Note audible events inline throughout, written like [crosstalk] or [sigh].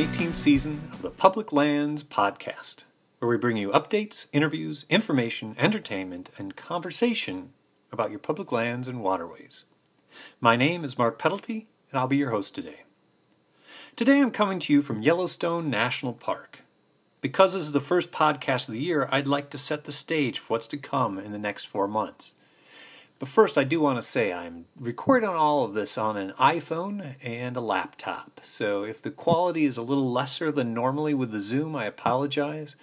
2018 season of the Public Lands Podcast, where we bring you updates, interviews, information, entertainment, and conversation about your public lands and waterways. My name is Mark Pedelty, and I'll be your host today. Today I'm coming to you from Yellowstone National Park. Because this is the first podcast of the year, I'd like to set the stage for what's to come in the next four months. But first, I do want to say I'm recording all of this on an iPhone and a laptop. So if the quality is a little lesser than normally with the Zoom, I apologize.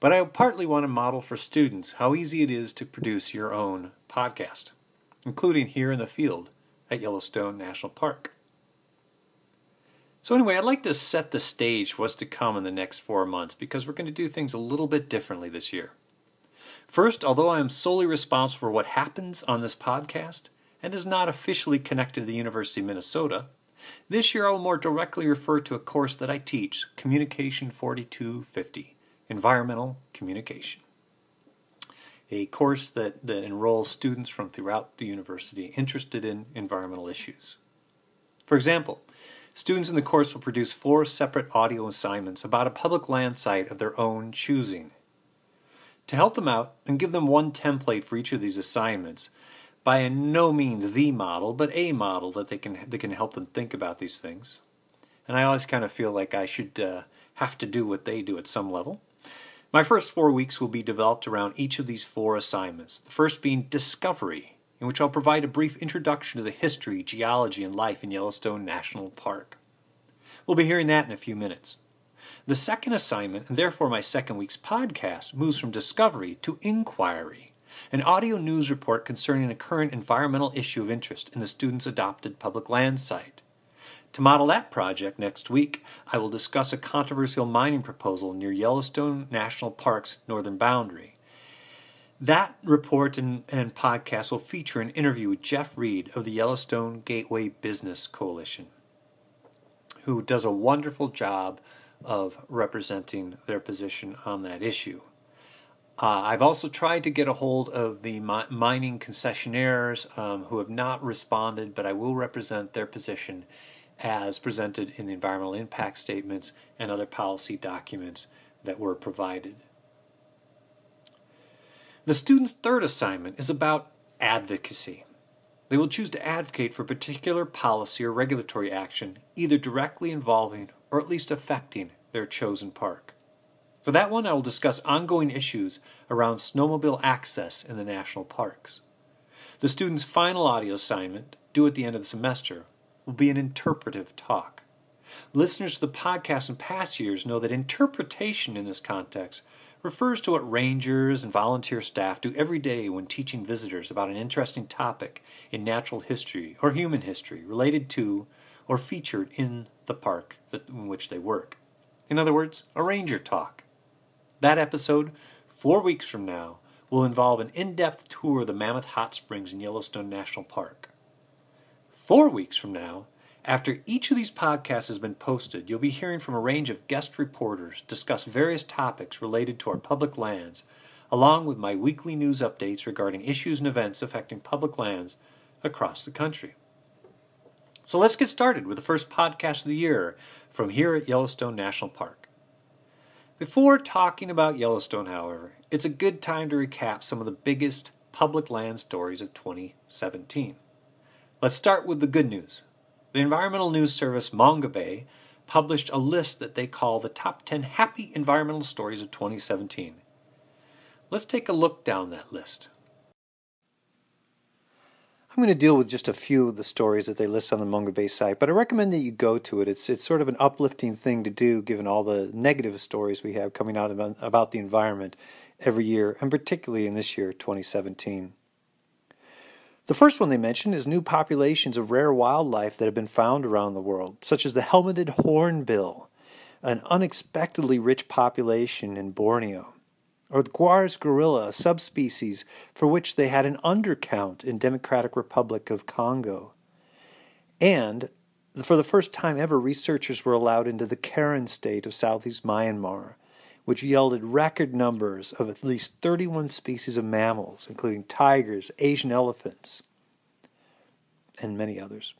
But I partly want to model for students how easy it is to produce your own podcast, including here in the field at Yellowstone National Park. So, anyway, I'd like to set the stage for what's to come in the next four months because we're going to do things a little bit differently this year. First, although I am solely responsible for what happens on this podcast and is not officially connected to the University of Minnesota, this year I will more directly refer to a course that I teach, Communication 4250, Environmental Communication. A course that, that enrolls students from throughout the university interested in environmental issues. For example, students in the course will produce four separate audio assignments about a public land site of their own choosing to help them out and give them one template for each of these assignments, by no means the model, but a model that they can that can help them think about these things. And I always kind of feel like I should uh, have to do what they do at some level. My first four weeks will be developed around each of these four assignments. The first being Discovery, in which I'll provide a brief introduction to the history, geology, and life in Yellowstone National Park. We'll be hearing that in a few minutes. The second assignment, and therefore my second week's podcast, moves from discovery to inquiry, an audio news report concerning a current environmental issue of interest in the student's adopted public land site. To model that project next week, I will discuss a controversial mining proposal near Yellowstone National Park's northern boundary. That report and, and podcast will feature an interview with Jeff Reed of the Yellowstone Gateway Business Coalition, who does a wonderful job of representing their position on that issue. Uh, I've also tried to get a hold of the mi- mining concessionaires um, who have not responded, but I will represent their position as presented in the environmental impact statements and other policy documents that were provided. The student's third assignment is about advocacy. They will choose to advocate for particular policy or regulatory action, either directly involving or at least affecting their chosen park. For that one, I will discuss ongoing issues around snowmobile access in the national parks. The student's final audio assignment, due at the end of the semester, will be an interpretive talk. Listeners to the podcast in past years know that interpretation in this context refers to what rangers and volunteer staff do every day when teaching visitors about an interesting topic in natural history or human history related to or featured in the park in which they work. In other words, a ranger talk. That episode, four weeks from now, will involve an in depth tour of the Mammoth Hot Springs in Yellowstone National Park. Four weeks from now, after each of these podcasts has been posted, you'll be hearing from a range of guest reporters discuss various topics related to our public lands, along with my weekly news updates regarding issues and events affecting public lands across the country. So let's get started with the first podcast of the year from here at Yellowstone National Park. Before talking about Yellowstone, however, it's a good time to recap some of the biggest public land stories of 2017. Let's start with the good news. The environmental news service Mongabay published a list that they call the top 10 happy environmental stories of 2017. Let's take a look down that list. I'm going to deal with just a few of the stories that they list on the Mongabay site, but I recommend that you go to it. It's it's sort of an uplifting thing to do, given all the negative stories we have coming out about, about the environment every year, and particularly in this year, 2017. The first one they mention is new populations of rare wildlife that have been found around the world, such as the helmeted hornbill, an unexpectedly rich population in Borneo or the Grauer's gorilla, a subspecies for which they had an undercount in Democratic Republic of Congo. And for the first time ever, researchers were allowed into the Karen state of southeast Myanmar, which yielded record numbers of at least 31 species of mammals, including tigers, Asian elephants, and many others.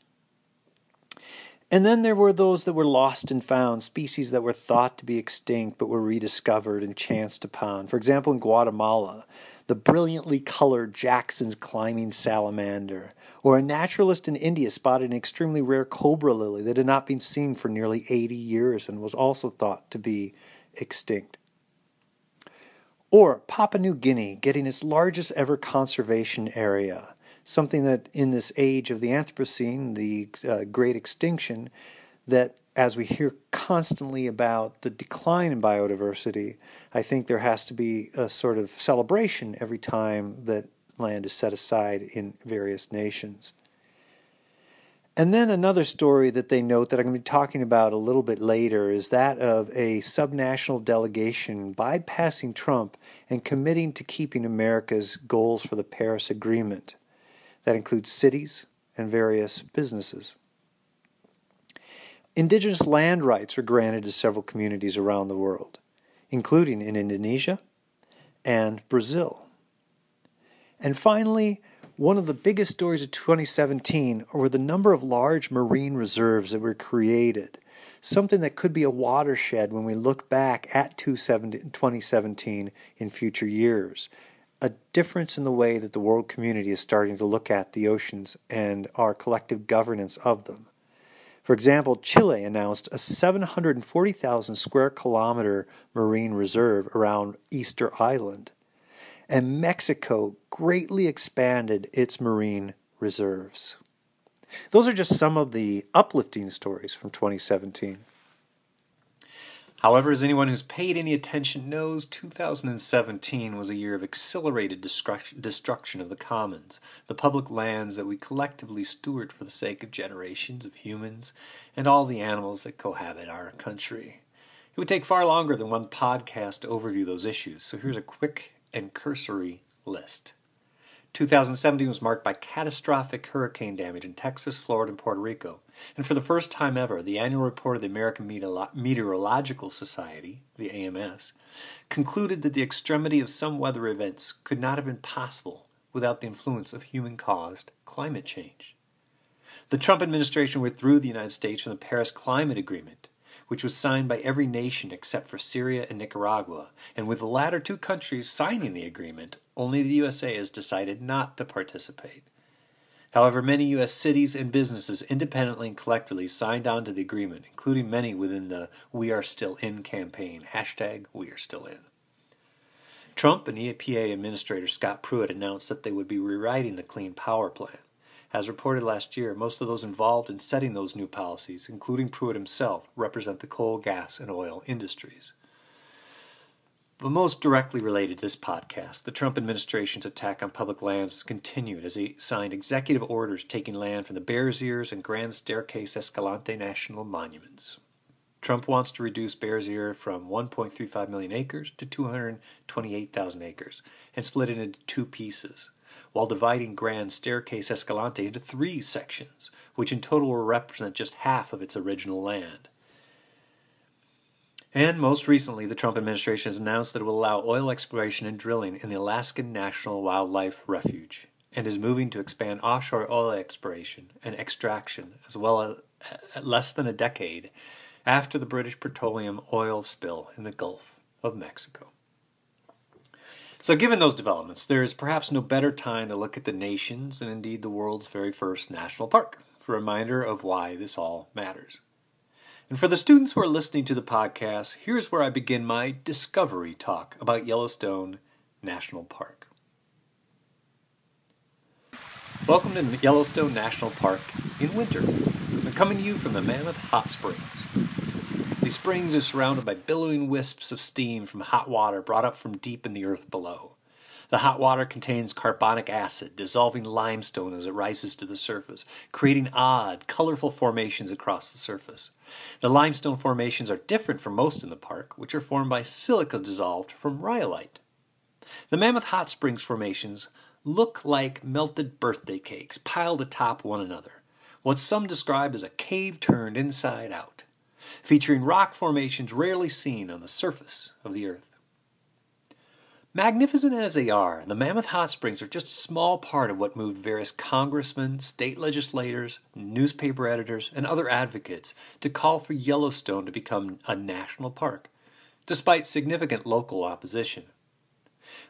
And then there were those that were lost and found, species that were thought to be extinct but were rediscovered and chanced upon. For example, in Guatemala, the brilliantly colored Jackson's climbing salamander, or a naturalist in India spotted an extremely rare cobra lily that had not been seen for nearly 80 years and was also thought to be extinct. Or Papua New Guinea getting its largest ever conservation area something that in this age of the Anthropocene, the uh, great extinction, that as we hear constantly about the decline in biodiversity, I think there has to be a sort of celebration every time that land is set aside in various nations. And then another story that they note that I'm going to be talking about a little bit later is that of a subnational delegation bypassing Trump and committing to keeping America's goals for the Paris Agreement. That includes cities and various businesses. Indigenous land rights are granted to several communities around the world, including in Indonesia and Brazil. And finally, one of the biggest stories of 2017 were the number of large marine reserves that were created, something that could be a watershed when we look back at 2017 in future years a difference in the way that the world community is starting to look at the oceans and our collective governance of them. For example, Chile announced a 740,000 square kilometer marine reserve around Easter Island, and Mexico greatly expanded its marine reserves. Those are just some of the uplifting stories from 2017. However, as anyone who's paid any attention knows, 2017 was a year of accelerated destruction of the commons, the public lands that we collectively steward for the sake of generations of humans and all the animals that cohabit our country. It would take far longer than one podcast to overview those issues, so here's a quick and cursory list. 2017 was marked by catastrophic hurricane damage in Texas, Florida, and Puerto Rico. And for the first time ever, the annual report of the American Meteorological Society, the AMS, concluded that the extremity of some weather events could not have been possible without the influence of human caused climate change. The Trump administration withdrew the United States from the Paris Climate Agreement, which was signed by every nation except for Syria and Nicaragua, and with the latter two countries signing the agreement, only the USA has decided not to participate. However, many U.S. cities and businesses independently and collectively signed on to the agreement, including many within the We Are Still In campaign, hashtag We Are Still In. Trump and EPA Administrator Scott Pruitt announced that they would be rewriting the Clean Power Plan. As reported last year, most of those involved in setting those new policies, including Pruitt himself, represent the coal, gas, and oil industries. But most directly related to this podcast, the Trump administration's attack on public lands has continued as he signed executive orders taking land from the Bears Ears and Grand Staircase Escalante National Monuments. Trump wants to reduce Bears Ear from 1.35 million acres to 228,000 acres and split it into two pieces while dividing Grand Staircase Escalante into three sections, which in total will represent just half of its original land. And most recently, the Trump administration has announced that it will allow oil exploration and drilling in the Alaskan National Wildlife Refuge and is moving to expand offshore oil exploration and extraction as well as less than a decade after the British petroleum oil spill in the Gulf of Mexico. So, given those developments, there is perhaps no better time to look at the nation's and indeed the world's very first national park for a reminder of why this all matters. And for the students who are listening to the podcast, here's where I begin my discovery talk about Yellowstone National Park. Welcome to Yellowstone National Park in winter. I'm coming to you from the Mammoth Hot Springs. These springs are surrounded by billowing wisps of steam from hot water brought up from deep in the earth below. The hot water contains carbonic acid, dissolving limestone as it rises to the surface, creating odd, colorful formations across the surface. The limestone formations are different from most in the park, which are formed by silica dissolved from rhyolite. The Mammoth Hot Springs formations look like melted birthday cakes piled atop one another, what some describe as a cave turned inside out featuring rock formations rarely seen on the surface of the Earth. Magnificent as they are, the Mammoth Hot Springs are just a small part of what moved various congressmen, state legislators, newspaper editors, and other advocates to call for Yellowstone to become a national park, despite significant local opposition.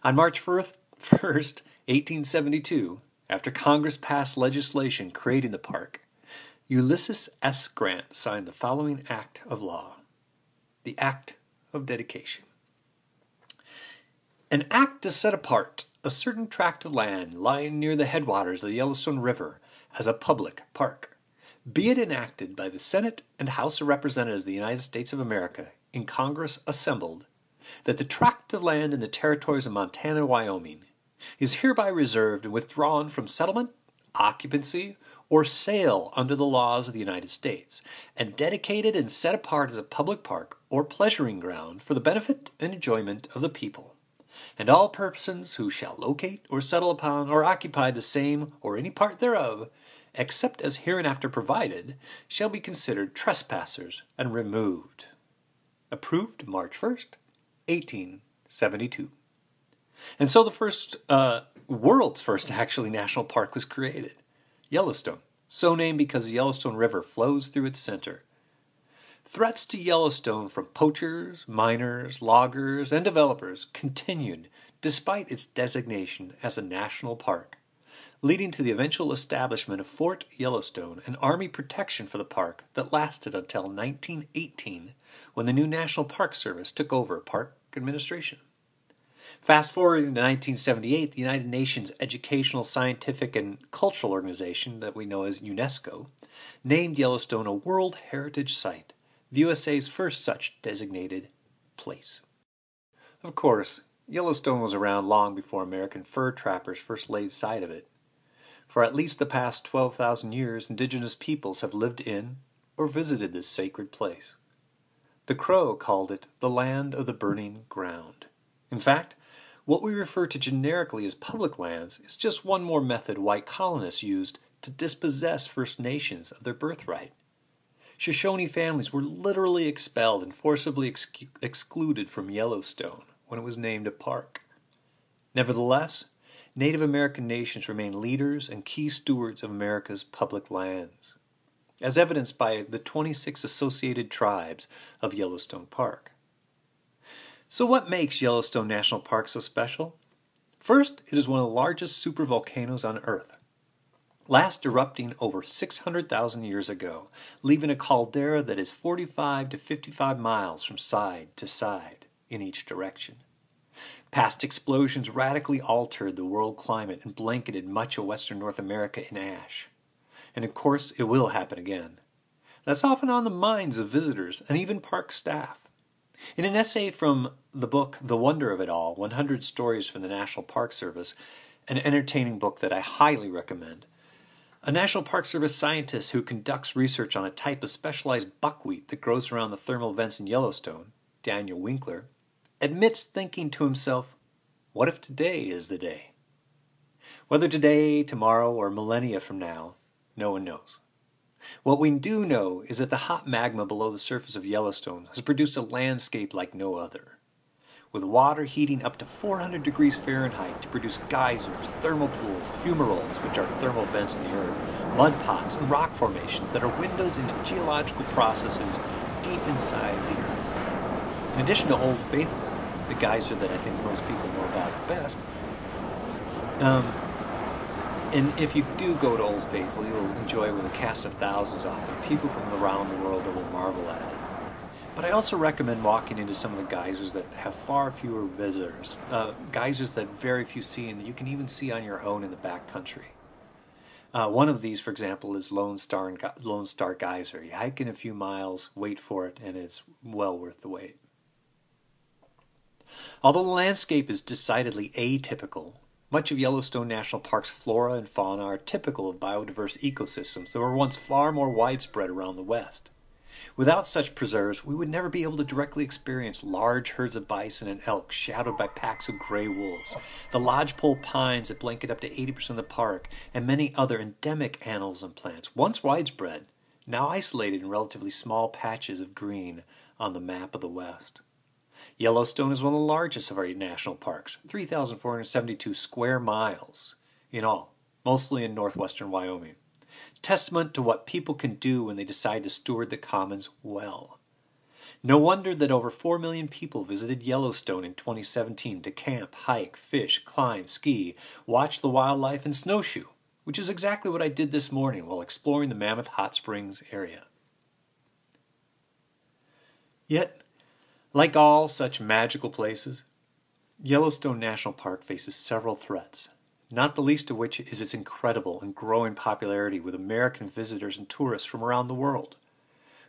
On March 1st, 1872, after Congress passed legislation creating the park, Ulysses S. Grant signed the following act of law the Act of Dedication. An act to set apart a certain tract of land lying near the headwaters of the Yellowstone River as a public park. Be it enacted by the Senate and House of Representatives of the United States of America in Congress assembled that the tract of land in the territories of Montana and Wyoming is hereby reserved and withdrawn from settlement, occupancy, or sale under the laws of the United States, and dedicated and set apart as a public park or pleasuring ground for the benefit and enjoyment of the people and all persons who shall locate or settle upon or occupy the same or any part thereof, except as hereinafter provided, shall be considered trespassers and removed. Approved March 1st, 1872. And so the first, uh, world's first [laughs] actually national park was created Yellowstone, so named because the Yellowstone River flows through its center. Threats to Yellowstone from poachers, miners, loggers, and developers continued despite its designation as a national park, leading to the eventual establishment of Fort Yellowstone and Army protection for the park that lasted until 1918 when the new National Park Service took over park administration. Fast forwarding to 1978, the United Nations Educational, Scientific, and Cultural Organization, that we know as UNESCO, named Yellowstone a World Heritage Site the USA's first such designated place. Of course, Yellowstone was around long before American fur trappers first laid sight of it. For at least the past 12,000 years, indigenous peoples have lived in or visited this sacred place. The Crow called it the land of the burning ground. In fact, what we refer to generically as public lands is just one more method white colonists used to dispossess First Nations of their birthright. Shoshone families were literally expelled and forcibly ex- excluded from Yellowstone when it was named a park. Nevertheless, Native American nations remain leaders and key stewards of America's public lands, as evidenced by the 26 associated tribes of Yellowstone Park. So, what makes Yellowstone National Park so special? First, it is one of the largest supervolcanoes on Earth last erupting over 600,000 years ago, leaving a caldera that is 45 to 55 miles from side to side in each direction. Past explosions radically altered the world climate and blanketed much of western North America in ash. And of course, it will happen again. That's often on the minds of visitors and even park staff. In an essay from the book The Wonder of It All 100 Stories from the National Park Service, an entertaining book that I highly recommend, a National Park Service scientist who conducts research on a type of specialized buckwheat that grows around the thermal vents in Yellowstone, Daniel Winkler, admits thinking to himself, What if today is the day? Whether today, tomorrow, or millennia from now, no one knows. What we do know is that the hot magma below the surface of Yellowstone has produced a landscape like no other with water heating up to 400 degrees Fahrenheit to produce geysers, thermal pools, fumaroles, which are thermal vents in the earth, mud pots, and rock formations that are windows into geological processes deep inside the earth. In addition to Old Faithful, the geyser that I think most people know about the best, um, and if you do go to Old Faithful, you'll enjoy it with a cast of thousands often, people from around the world that will marvel at it. But I also recommend walking into some of the geysers that have far fewer visitors, uh, geysers that very few see and you can even see on your own in the back country. Uh, one of these, for example, is Lone Star, Lone Star Geyser. You hike in a few miles, wait for it, and it's well worth the wait. Although the landscape is decidedly atypical, much of Yellowstone National Park's flora and fauna are typical of biodiverse ecosystems that were once far more widespread around the West. Without such preserves, we would never be able to directly experience large herds of bison and elk shadowed by packs of gray wolves, the lodgepole pines that blanket up to 80% of the park, and many other endemic animals and plants, once widespread, now isolated in relatively small patches of green on the map of the West. Yellowstone is one of the largest of our national parks, 3,472 square miles in all, mostly in northwestern Wyoming. Testament to what people can do when they decide to steward the commons well. No wonder that over 4 million people visited Yellowstone in 2017 to camp, hike, fish, climb, ski, watch the wildlife, and snowshoe, which is exactly what I did this morning while exploring the Mammoth Hot Springs area. Yet, like all such magical places, Yellowstone National Park faces several threats, not the least of which is its incredible and growing popularity with American visitors and tourists from around the world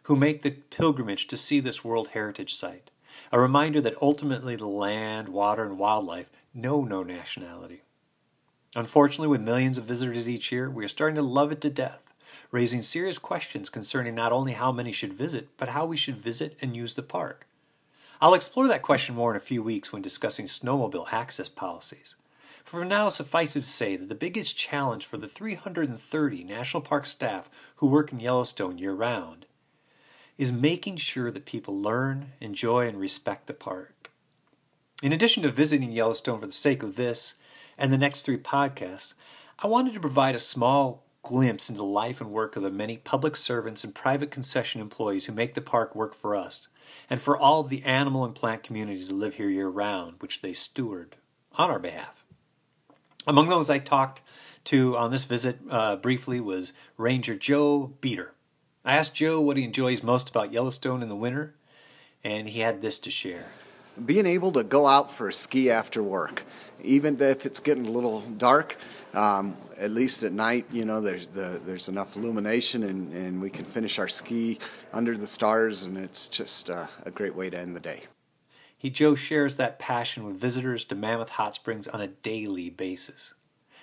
who make the pilgrimage to see this World Heritage Site, a reminder that ultimately the land, water, and wildlife know no nationality. Unfortunately, with millions of visitors each year, we are starting to love it to death, raising serious questions concerning not only how many should visit, but how we should visit and use the park. I'll explore that question more in a few weeks when discussing snowmobile access policies. For now, suffice it to say that the biggest challenge for the 330 National Park staff who work in Yellowstone year round is making sure that people learn, enjoy, and respect the park. In addition to visiting Yellowstone for the sake of this and the next three podcasts, I wanted to provide a small glimpse into the life and work of the many public servants and private concession employees who make the park work for us, and for all of the animal and plant communities that live here year round, which they steward on our behalf. Among those I talked to on this visit uh, briefly was Ranger Joe Beater. I asked Joe what he enjoys most about Yellowstone in the winter, and he had this to share. Being able to go out for a ski after work, even if it's getting a little dark, um, at least at night, you know, there's the, there's enough illumination, and, and we can finish our ski under the stars, and it's just uh, a great way to end the day. He Joe shares that passion with visitors to Mammoth Hot Springs on a daily basis.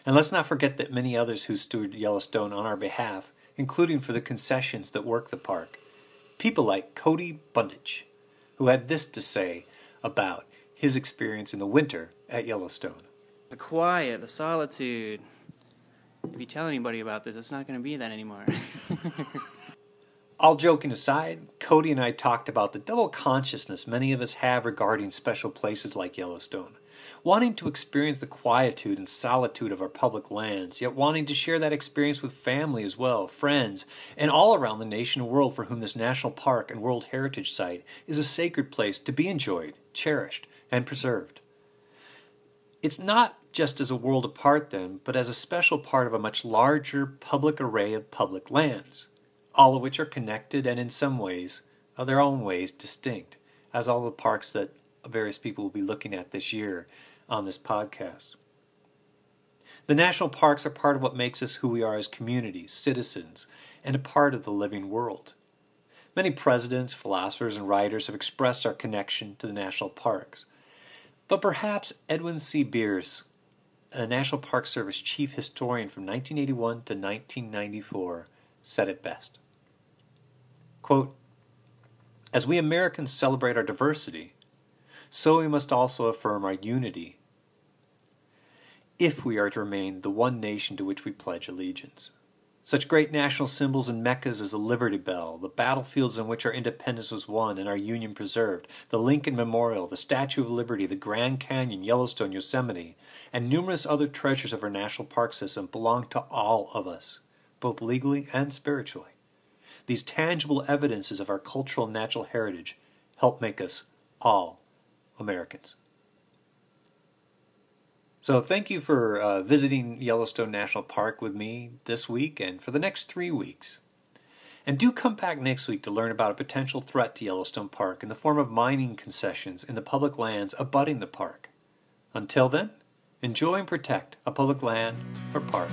And let's not forget that many others who steward Yellowstone on our behalf including for the concessions that work the park. People like Cody Bundich, who had this to say about his experience in the winter at Yellowstone. The quiet, the solitude. If you tell anybody about this, it's not going to be that anymore. [laughs] All joking aside, Cody and I talked about the double consciousness many of us have regarding special places like Yellowstone wanting to experience the quietude and solitude of our public lands, yet wanting to share that experience with family as well, friends, and all around the nation and world for whom this national park and World Heritage Site is a sacred place to be enjoyed, cherished, and preserved. It's not just as a world apart, then, but as a special part of a much larger public array of public lands, all of which are connected and in some ways, of their own ways, distinct, as all the parks that various people will be looking at this year on this podcast. The national parks are part of what makes us who we are as communities, citizens, and a part of the living world. Many presidents, philosophers, and writers have expressed our connection to the national parks. But perhaps Edwin C. Bearss, a National Park Service chief historian from 1981 to 1994, said it best. Quote, As we Americans celebrate our diversity, so we must also affirm our unity if we are to remain the one nation to which we pledge allegiance. Such great national symbols and meccas as the Liberty Bell, the battlefields in which our independence was won and our Union preserved, the Lincoln Memorial, the Statue of Liberty, the Grand Canyon, Yellowstone, Yosemite, and numerous other treasures of our national park system belong to all of us, both legally and spiritually. These tangible evidences of our cultural and natural heritage help make us all Americans. So, thank you for uh, visiting Yellowstone National Park with me this week and for the next three weeks. And do come back next week to learn about a potential threat to Yellowstone Park in the form of mining concessions in the public lands abutting the park. Until then, enjoy and protect a public land or park